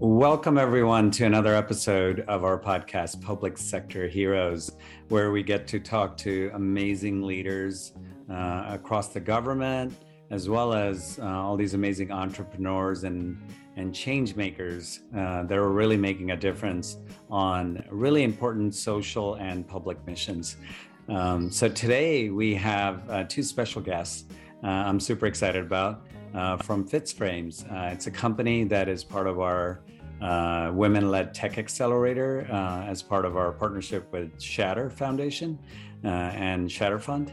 Welcome, everyone, to another episode of our podcast, Public Sector Heroes, where we get to talk to amazing leaders uh, across the government, as well as uh, all these amazing entrepreneurs and, and change makers uh, that are really making a difference on really important social and public missions. Um, so today we have uh, two special guests uh, I'm super excited about uh, from FitzFrames. Uh, it's a company that is part of our uh, women led tech accelerator uh, as part of our partnership with Shatter Foundation uh, and Shatter Fund.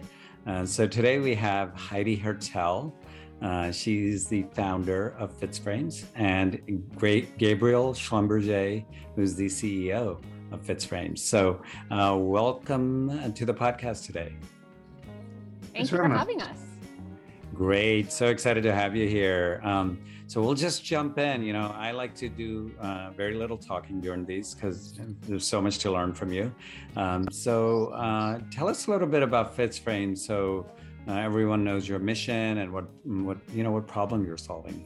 so today we have Heidi Hertel. she's the founder of FitzFrames, and great Gabriel Schlumberger, who's the CEO of FitzFrames. So, welcome to the podcast today. Thanks for having us. Great. So excited to have you here. Um, so we'll just jump in. You know, I like to do uh, very little talking during these because there's so much to learn from you. Um, so uh, tell us a little bit about FitzFrame so uh, everyone knows your mission and what, what, you know, what problem you're solving.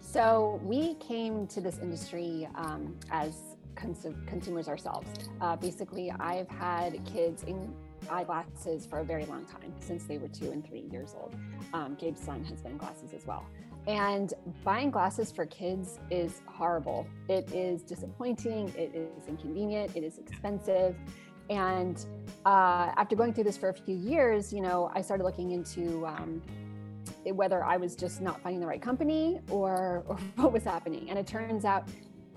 So we came to this industry um, as cons- consumers ourselves. Uh, basically, I've had kids in eyeglasses for a very long time, since they were two and three years old. Um, Gabe's son has been glasses as well. And buying glasses for kids is horrible. It is disappointing, it is inconvenient, it is expensive. And uh, after going through this for a few years, you know, I started looking into um, whether I was just not finding the right company or, or what was happening. And it turns out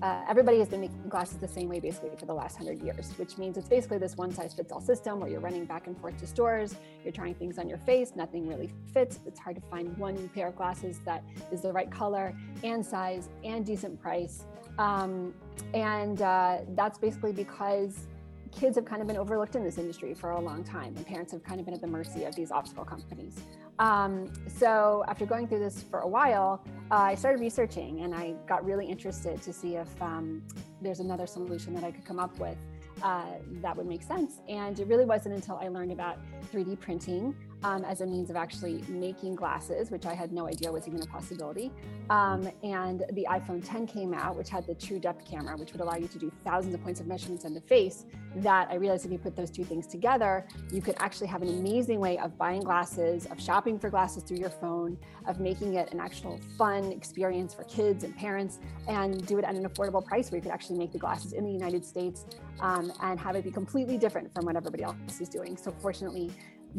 uh, everybody has been making glasses the same way basically for the last hundred years, which means it's basically this one size fits all system where you're running back and forth to stores, you're trying things on your face, nothing really fits. It's hard to find one pair of glasses that is the right color and size and decent price. Um, and uh, that's basically because kids have kind of been overlooked in this industry for a long time, and parents have kind of been at the mercy of these optical companies. Um, so after going through this for a while, uh, I started researching and I got really interested to see if um, there's another solution that I could come up with uh, that would make sense. And it really wasn't until I learned about 3D printing um, as a means of actually making glasses, which I had no idea was even a possibility. Um, and the iPhone 10 came out, which had the true depth camera, which would allow you to do thousands of points of measurements on the face. That I realized if you put those two things together, you could actually have an amazing way of buying glasses, of shopping for glasses through your phone, of making it an actual fun experience for kids and parents, and do it at an affordable price where you could actually make the glasses in the United States um, and have it be completely different from what everybody else is doing. So, fortunately,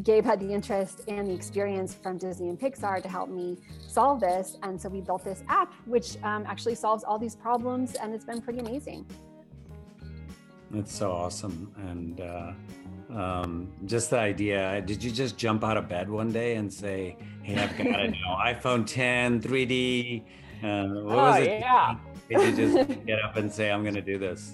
Gabe had the interest and the experience from Disney and Pixar to help me solve this. And so we built this app, which um, actually solves all these problems, and it's been pretty amazing. That's so awesome. And uh, um, just the idea did you just jump out of bed one day and say, Hey, I've got a new iPhone 10, 3D? Uh, what oh, was it? Yeah. Did you just get up and say, I'm going to do this?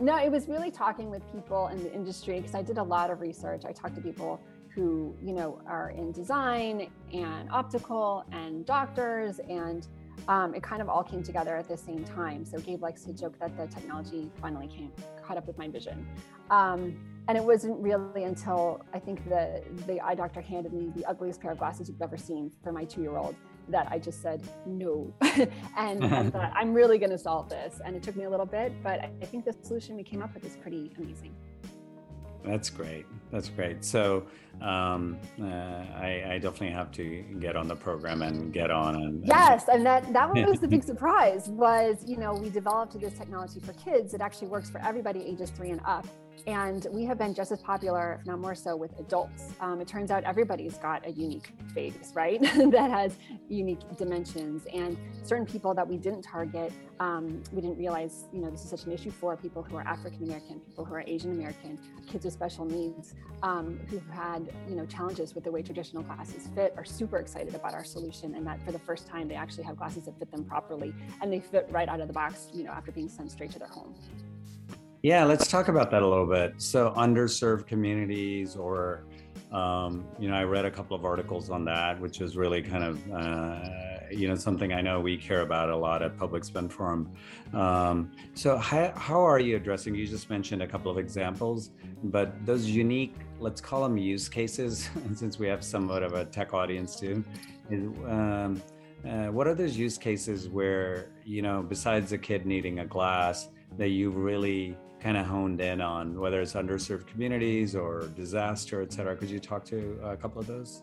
No, it was really talking with people in the industry because I did a lot of research. I talked to people who you know are in design and optical and doctors and um, it kind of all came together at the same time. So gabe likes to joke that the technology finally came caught up with my vision. Um, and it wasn't really until i think the the eye doctor handed me the ugliest pair of glasses you've ever seen for my two-year-old that i just said no. And I thought i'm really going to solve this. And it took me a little bit but i think the solution we came up with is pretty amazing that's great. That's great. So um, uh, I, I, definitely have to get on the program and get on. And, yes, and that that was the big surprise. Was you know we developed this technology for kids. It actually works for everybody ages three and up. And we have been just as popular, if not more so, with adults. Um, it turns out everybody's got a unique face, right? that has unique dimensions. And certain people that we didn't target, um, we didn't realize, you know, this is such an issue for people who are African American, people who are Asian American, kids with special needs, um, who've had, you know, challenges with the way traditional glasses fit, are super excited about our solution. And that for the first time, they actually have glasses that fit them properly and they fit right out of the box, you know, after being sent straight to their home. Yeah, let's talk about that a little bit. So, underserved communities, or, um, you know, I read a couple of articles on that, which is really kind of, uh, you know, something I know we care about a lot at Public Spend Forum. Um, so, how, how are you addressing? You just mentioned a couple of examples, but those unique, let's call them use cases, since we have somewhat of a tech audience too. Um, uh, what are those use cases where you know besides a kid needing a glass that you've really kind of honed in on whether it's underserved communities or disaster et cetera. Could you talk to a couple of those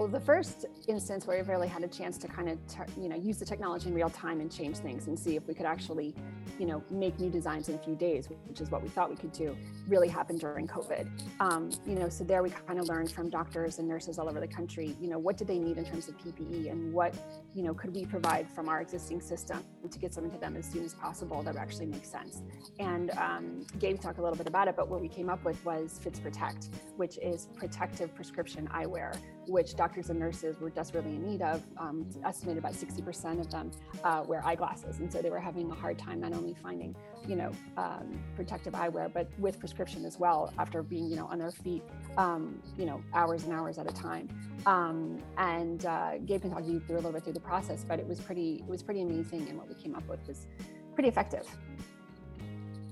well, the first instance where we've really had a chance to kind of, you know, use the technology in real time and change things and see if we could actually, you know, make new designs in a few days, which is what we thought we could do, really happened during COVID. Um, you know, so there we kind of learned from doctors and nurses all over the country, you know, what did they need in terms of PPE and what, you know, could we provide from our existing system to get something to them as soon as possible that actually makes sense. And um, Gabe talked a little bit about it, but what we came up with was Fitz Protect, which is protective prescription eyewear, which doctors and nurses were desperately in need of. Um, estimated about 60% of them uh, wear eyeglasses, and so they were having a hard time not only finding, you know, um, protective eyewear, but with prescription as well. After being, you know, on their feet, um, you know, hours and hours at a time. Um, and uh, Gabe can talk you through a little bit through the process, but it was pretty, it was pretty amazing, and what we came up with was pretty effective.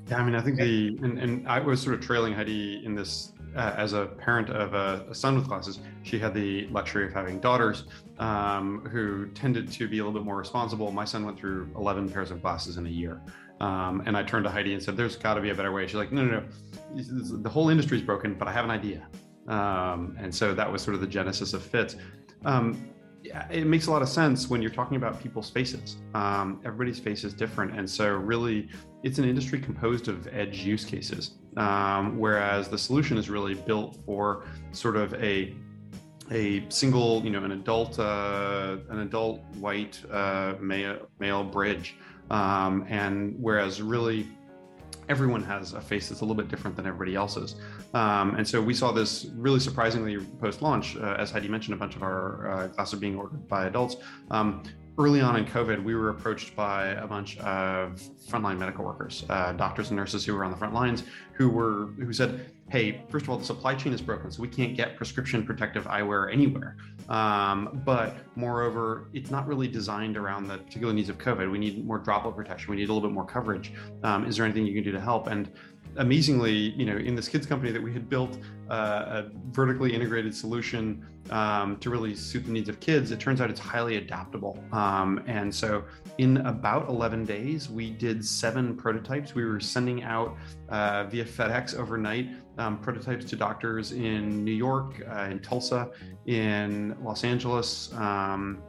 Yeah, I mean, I think the and, and I was sort of trailing Heidi in this uh, as a parent of a, a, son with glasses. She had the luxury of having daughters um, who tended to be a little bit more responsible. My son went through 11 pairs of glasses in a year. Um, and I turned to Heidi and said, "There's got to be a better way." She's like, "No, no, no. The whole industry is broken, but I have an idea." Um, and so that was sort of the genesis of Fits. Um, it makes a lot of sense when you're talking about people's faces. Um, everybody's face is different, and so really, it's an industry composed of edge use cases. Um, whereas the solution is really built for sort of a a single, you know, an adult, uh, an adult white uh, male male bridge, um, and whereas really everyone has a face that's a little bit different than everybody else's. Um, and so we saw this really surprisingly post launch, uh, as Heidi mentioned, a bunch of our uh, classes being ordered by adults. Um, early on in COVID, we were approached by a bunch of frontline medical workers, uh, doctors and nurses who were on the front lines, who were who said, "Hey, first of all, the supply chain is broken, so we can't get prescription protective eyewear anywhere. Um, but moreover, it's not really designed around the particular needs of COVID. We need more droplet protection. We need a little bit more coverage. Um, is there anything you can do to help?" And amazingly, you know, in this kids company that we had built uh, a vertically integrated solution um, to really suit the needs of kids, it turns out it's highly adaptable. Um, and so, in about 11 days, we did seven prototypes. We were sending out uh, via FedEx overnight um, prototypes to doctors in New York, uh, in Tulsa, in Los Angeles, um,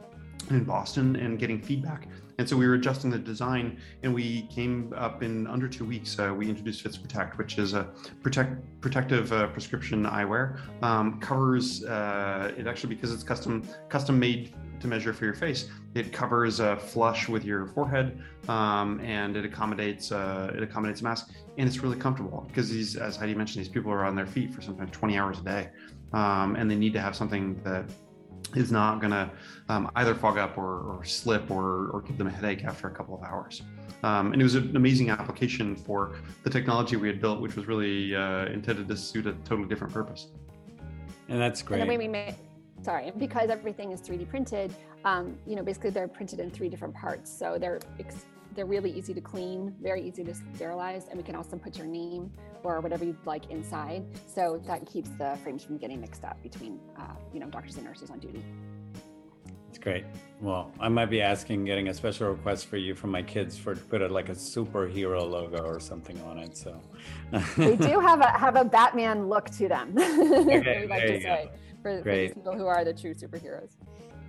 in Boston, and getting feedback. And so we were adjusting the design, and we came up in under two weeks. Uh, we introduced Fitz Protect, which is a protect protective uh, prescription eyewear. Um, covers uh, it actually because it's custom custom made to measure for your face. It covers a flush with your forehead, um, and it accommodates uh, it accommodates mask, and it's really comfortable because these, as Heidi mentioned, these people are on their feet for sometimes 20 hours a day, um, and they need to have something that is not going to um, either fog up or, or slip or, or, give them a headache after a couple of hours. Um, and it was an amazing application for the technology we had built, which was really uh, intended to suit a totally different purpose. And that's great. And the way we made, sorry, because everything is 3D printed, um, you know, basically they're printed in three different parts. So they're ex- they're really easy to clean, very easy to sterilize, and we can also put your name or whatever you'd like inside. So that keeps the frames from getting mixed up between, uh, you know, doctors and nurses on duty. It's great. Well, I might be asking, getting a special request for you from my kids for to put a, like a superhero logo or something on it. So they do have a have a Batman look to them. Okay, like there you go. For, for these people who are the true superheroes.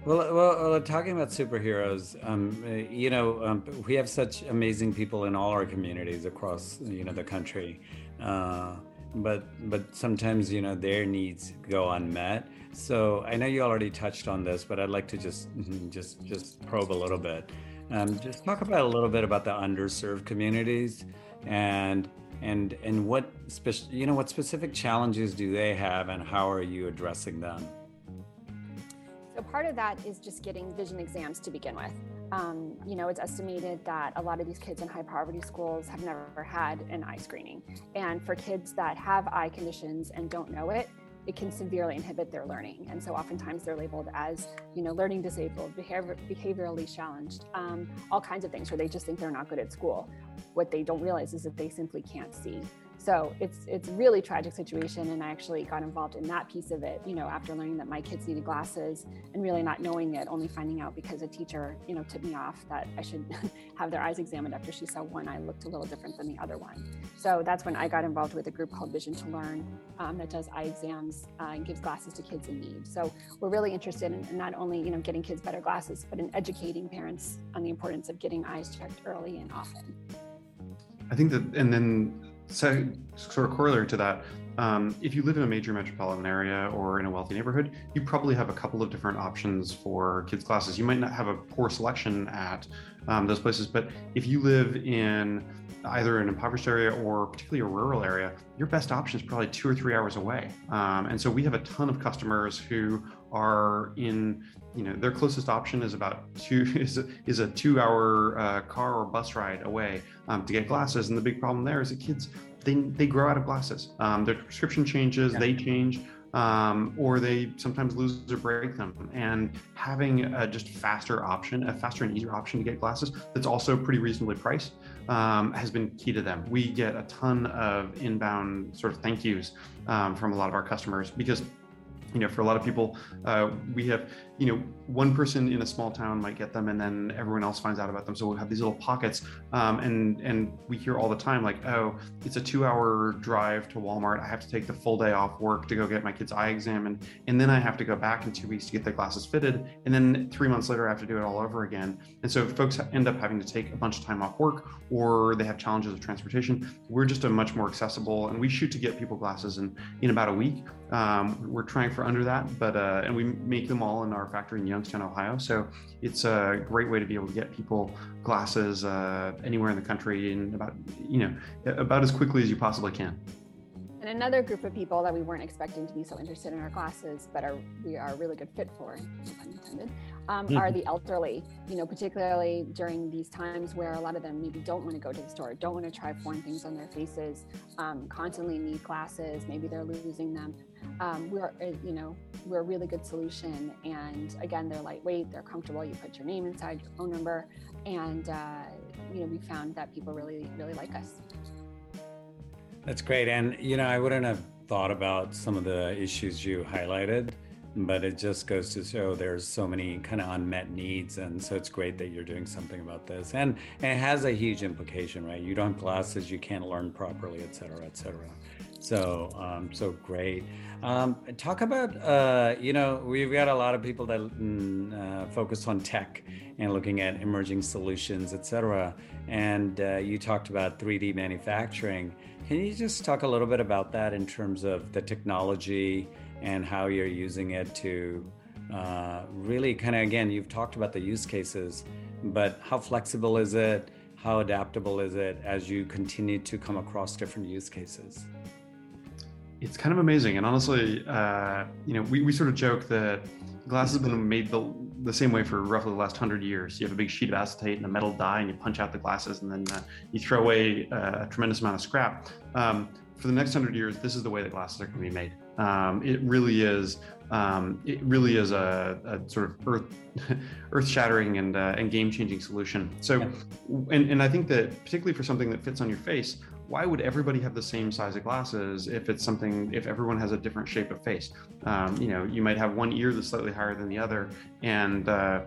Well, well, well, talking about superheroes, um, you know, um, we have such amazing people in all our communities across, you know, the country, uh, but but sometimes you know their needs go unmet. So I know you already touched on this, but I'd like to just just just probe a little bit. Um, just talk about a little bit about the underserved communities and and and what you know what specific challenges do they have and how are you addressing them? So part of that is just getting vision exams to begin with. Um, you know, it's estimated that a lot of these kids in high poverty schools have never had an eye screening. And for kids that have eye conditions and don't know it, it can severely inhibit their learning. And so oftentimes they're labeled as, you know, learning disabled, behavior, behaviorally challenged, um, all kinds of things where they just think they're not good at school. What they don't realize is that they simply can't see. So it's it's really tragic situation, and I actually got involved in that piece of it. You know, after learning that my kids needed glasses and really not knowing it, only finding out because a teacher, you know, tipped me off that I should have their eyes examined after she saw one eye looked a little different than the other one. So that's when I got involved with a group called Vision to Learn um, that does eye exams uh, and gives glasses to kids in need. So we're really interested in, in not only you know getting kids better glasses, but in educating parents on the importance of getting eyes checked early and often. I think that, and then so sort of corollary to that, um, if you live in a major metropolitan area or in a wealthy neighborhood, you probably have a couple of different options for kids' classes. You might not have a poor selection at um, those places, but if you live in either an impoverished area or particularly a rural area, your best option is probably two or three hours away. Um, and so we have a ton of customers who are in, you know, their closest option is about two is a, is a two hour uh, car or bus ride away um, to get glasses. And the big problem there is that kids they they grow out of glasses. Um, their prescription changes, yeah. they change. Um, or they sometimes lose or break them. And having a just faster option, a faster and easier option to get glasses that's also pretty reasonably priced um, has been key to them. We get a ton of inbound sort of thank yous um, from a lot of our customers because you know, for a lot of people, uh, we have, you know, one person in a small town might get them, and then everyone else finds out about them. So we'll have these little pockets, um, and and we hear all the time like, oh, it's a two-hour drive to Walmart. I have to take the full day off work to go get my kid's eye examined, and then I have to go back in two weeks to get their glasses fitted, and then three months later I have to do it all over again. And so folks end up having to take a bunch of time off work, or they have challenges of transportation. We're just a much more accessible, and we shoot to get people glasses in in about a week. Um, we're trying for under that, but uh, and we make them all in our factory in Youngstown, Ohio. So it's a great way to be able to get people glasses uh, anywhere in the country in about you know about as quickly as you possibly can. And another group of people that we weren't expecting to be so interested in our classes, but are we are a really good fit for, intended, um, mm-hmm. are the elderly. You know, particularly during these times where a lot of them maybe don't want to go to the store, don't want to try foreign things on their faces, um, constantly need glasses. Maybe they're losing them. Um, we're, uh, you know, we're a really good solution. And again, they're lightweight, they're comfortable. You put your name inside, your phone number, and uh, you know, we found that people really, really like us. That's great. And, you know, I wouldn't have thought about some of the issues you highlighted, but it just goes to show there's so many kind of unmet needs. And so it's great that you're doing something about this. And, and it has a huge implication, right? You don't have glasses, you can't learn properly, et cetera, et cetera. So, um, so great. Um, talk about, uh, you know, we've got a lot of people that mm, uh, focus on tech and looking at emerging solutions, et cetera. And uh, you talked about 3D manufacturing. Can you just talk a little bit about that in terms of the technology and how you're using it to uh, really kind of, again, you've talked about the use cases, but how flexible is it? How adaptable is it as you continue to come across different use cases? It's kind of amazing. And honestly, uh, you know, we, we sort of joke that glass has been made the, the same way for roughly the last hundred years. You have a big sheet of acetate and a metal die, and you punch out the glasses, and then uh, you throw away uh, a tremendous amount of scrap. Um, for the next hundred years, this is the way that glasses are going to be made. Um, it really is. Um, it really is a, a sort of earth, earth-shattering and uh, and game-changing solution. So, and and I think that particularly for something that fits on your face, why would everybody have the same size of glasses if it's something if everyone has a different shape of face um, you know you might have one ear that's slightly higher than the other and uh,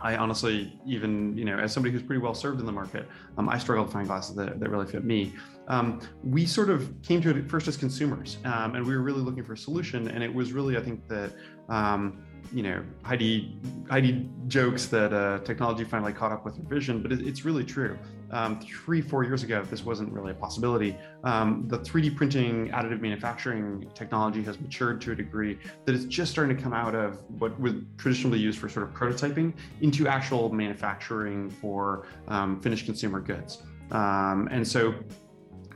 I honestly, even you know, as somebody who's pretty well served in the market, um, I struggle to find glasses that, that really fit me. Um, we sort of came to it first as consumers, um, and we were really looking for a solution. And it was really, I think, that um, you know, Heidi Heidi jokes that uh, technology finally caught up with her vision, but it, it's really true. Um, three, four years ago, this wasn't really a possibility. Um, the 3D printing, additive manufacturing technology has matured to a degree that it's just starting to come out of what was traditionally used for sort of prototyping into actual manufacturing for um, finished consumer goods. Um, and so,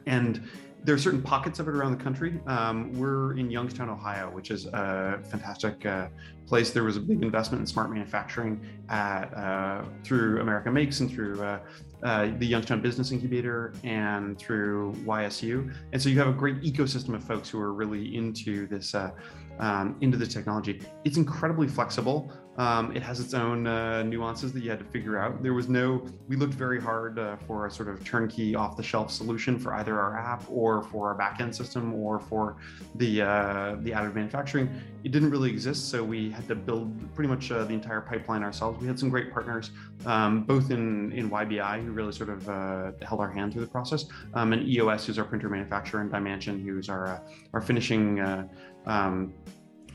and there are certain pockets of it around the country. Um, we're in Youngstown, Ohio, which is a fantastic uh, place. There was a big investment in smart manufacturing at, uh, through America Makes and through uh, uh the Youngstown Business Incubator and through YSU. And so you have a great ecosystem of folks who are really into this, uh, um, into the technology. It's incredibly flexible. Um, it has its own uh, nuances that you had to figure out. There was no, we looked very hard uh, for a sort of turnkey off the shelf solution for either our app or for our backend system or for the, uh, the additive manufacturing. It didn't really exist, so we had to build pretty much uh, the entire pipeline ourselves. We had some great partners, um, both in, in YBI, who really sort of uh, held our hand through the process, um, and EOS, who's our printer manufacturer, and DyeMansion, who's our, uh, our finishing um,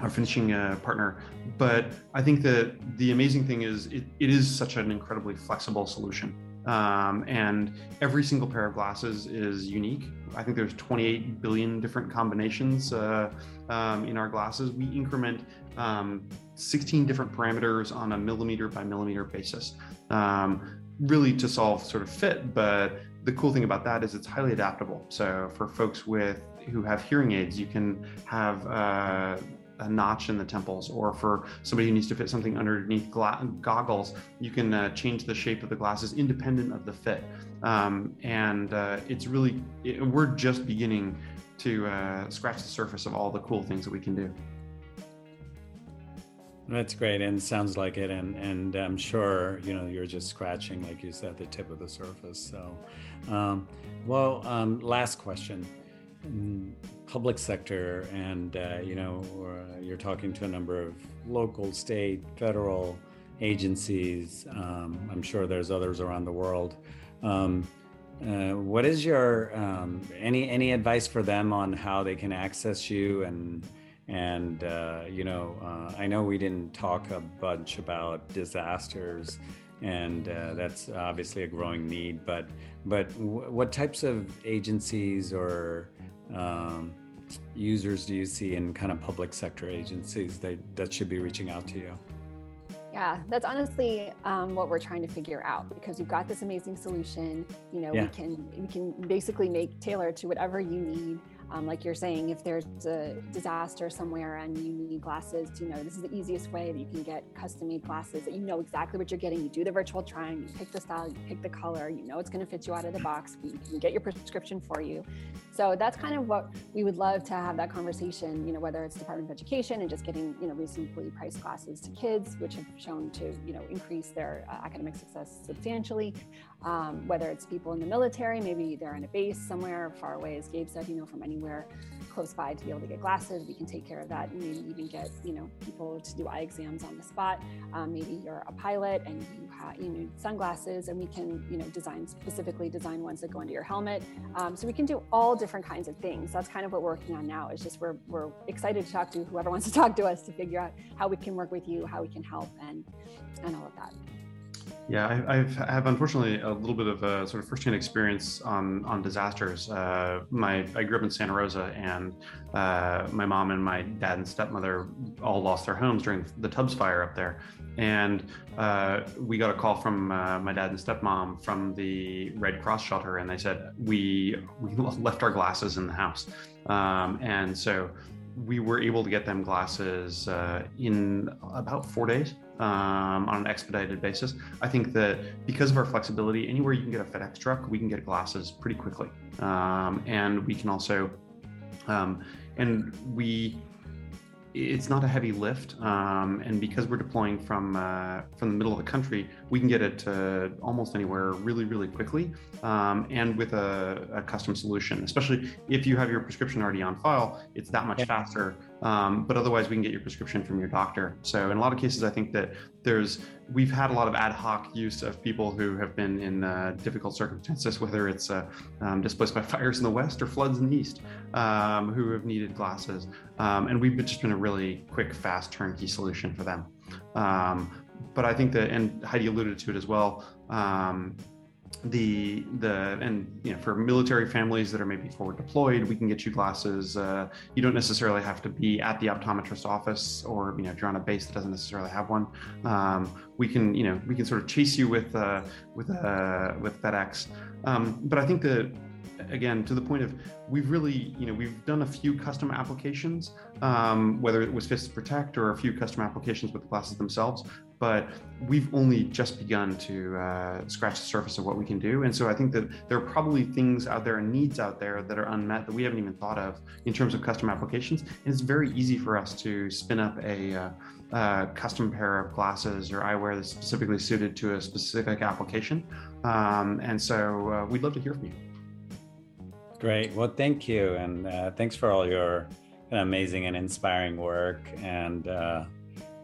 our finishing uh, partner. But I think that the amazing thing is it, it is such an incredibly flexible solution. Um, and every single pair of glasses is unique. I think there's 28 billion different combinations uh, um, in our glasses. We increment um, 16 different parameters on a millimeter by millimeter basis, um, really to solve sort of fit. But the cool thing about that is it's highly adaptable. So for folks with who have hearing aids, you can have uh, a notch in the temples, or for somebody who needs to fit something underneath gla- goggles, you can uh, change the shape of the glasses independent of the fit. Um, and uh, it's really, it, we're just beginning to uh, scratch the surface of all the cool things that we can do. That's great, and sounds like it, and and I'm sure you know you're just scratching, like you said, the tip of the surface. So, um, well, um, last question public sector and uh, you know uh, you're talking to a number of local state federal agencies um, i'm sure there's others around the world. Um, uh, what is your um, any any advice for them on how they can access you and and uh, you know uh, i know we didn't talk a bunch about disasters and uh, that's obviously a growing need but but w- what types of agencies or um, users do you see in kind of public sector agencies that, that should be reaching out to you? Yeah, that's honestly um, what we're trying to figure out because we've got this amazing solution. You know, yeah. we can we can basically make tailor to whatever you need. Um, like you're saying, if there's a disaster somewhere and you need glasses, you know, this is the easiest way that you can get custom made glasses that you know exactly what you're getting. You do the virtual trying, you pick the style, you pick the color, you know it's going to fit you out of the box. We can get your prescription for you. So that's kind of what we would love to have that conversation, you know, whether it's Department of Education and just getting, you know, reasonably priced glasses to kids, which have shown to, you know, increase their uh, academic success substantially, um, whether it's people in the military, maybe they're in a base somewhere far away, as Gabe said, you know, from anywhere close by to be able to get glasses. We can take care of that maybe even get, you know, people to do eye exams on the spot. Um, maybe you're a pilot and you have, you sunglasses and we can, you know, design specifically design ones that go into your helmet. Um, so we can do all different kinds of things. That's kind of what we're working on now It's just we're, we're excited to talk to whoever wants to talk to us to figure out how we can work with you, how we can help and, and all of that. Yeah, I, I've have unfortunately a little bit of a sort of firsthand experience on on disasters. Uh, my I grew up in Santa Rosa, and uh, my mom and my dad and stepmother all lost their homes during the Tubbs fire up there. And uh, we got a call from uh, my dad and stepmom from the Red Cross shelter, and they said we we left our glasses in the house, um, and so we were able to get them glasses uh, in about four days um, on an expedited basis. I think that because of our flexibility, anywhere you can get a FedEx truck, we can get glasses pretty quickly. Um, and we can also, um, and we, it's not a heavy lift, um, and because we're deploying from uh, from the middle of the country, we can get it to almost anywhere really, really quickly, um, and with a, a, custom solution. Especially if you have your prescription already on file, it's that much faster um, but otherwise, we can get your prescription from your doctor. So, in a lot of cases, I think that there's we've had a lot of ad hoc use of people who have been in uh, difficult circumstances, whether it's uh, um, displaced by fires in the west or floods in the east, um, who have needed glasses, um, and we've just been a really quick, fast, turnkey solution for them. Um, but I think that, and Heidi alluded to it as well um, the the and you know for military families that are maybe forward deployed we can get you glasses. Uh, you don't necessarily have to be at the optometrist office or you know if you're on a base that doesn't necessarily have one. Um, we can you know we can sort of chase you with uh, with uh, with fedex. Um, but i think that again to the point of we've really you know we've done a few custom applications um, whether it was Fitz Protect or a few custom applications with the glasses themselves but we've only just begun to uh, scratch the surface of what we can do. And so i think that there are probably things out there and needs out there that are unmet that we haven't even thought of in terms of custom applications. And it's very easy for us to spin up a uh, uh, custom pair of glasses or eyewear that's specifically suited to a specific application. Um, and so uh, we'd love to hear from you Great. Well, thank you. And uh, thanks for all your amazing and inspiring work. And uh,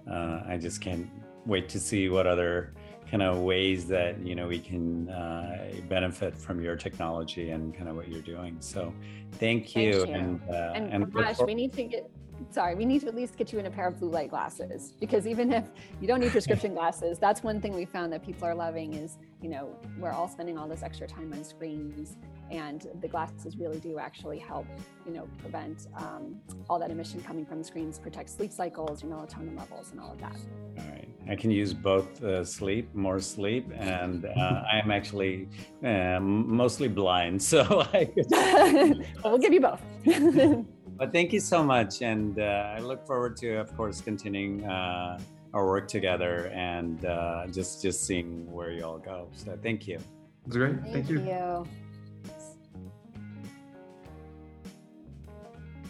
uh, I just can't wait to see what other kind of ways that, you know, we can uh, benefit from your technology and kind of what you're doing. So thank you. Thank you. And, uh, and, and Raj, we need to get sorry, we need to at least get you in a pair of blue light glasses because even if you don't need prescription glasses, that's one thing we found that people are loving is, you know, we're all spending all this extra time on screens and the glasses really do actually help, you know, prevent um, all that emission coming from the screens, protect sleep cycles, your melatonin levels and all of that. All right. I can use both uh, sleep, more sleep, and uh, I am actually uh, mostly blind, so I. well, we'll give you both. But thank you so much, and uh, I look forward to, of course, continuing uh, our work together and uh, just just seeing where you all go. So thank you. It's great. Thank, thank you. you.